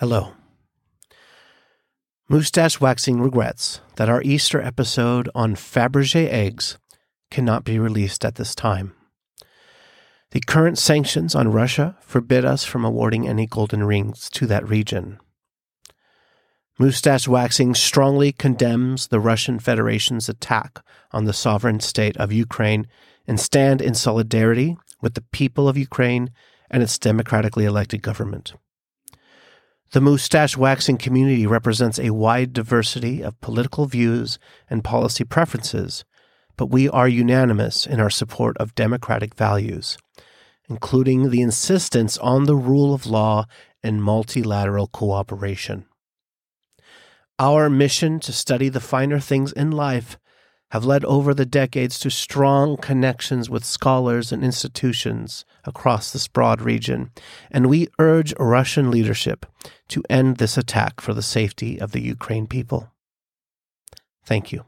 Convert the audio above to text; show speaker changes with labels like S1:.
S1: Hello. Moustache Waxing regrets that our Easter episode on Fabergé eggs cannot be released at this time. The current sanctions on Russia forbid us from awarding any golden rings to that region. Moustache Waxing strongly condemns the Russian Federation's attack on the sovereign state of Ukraine and stand in solidarity with the people of Ukraine and its democratically elected government. The moustache waxing community represents a wide diversity of political views and policy preferences, but we are unanimous in our support of democratic values, including the insistence on the rule of law and multilateral cooperation. Our mission to study the finer things in life have led over the decades to strong connections with scholars and institutions across this broad region, and we urge Russian leadership to end this attack for the safety of the Ukraine people. Thank you.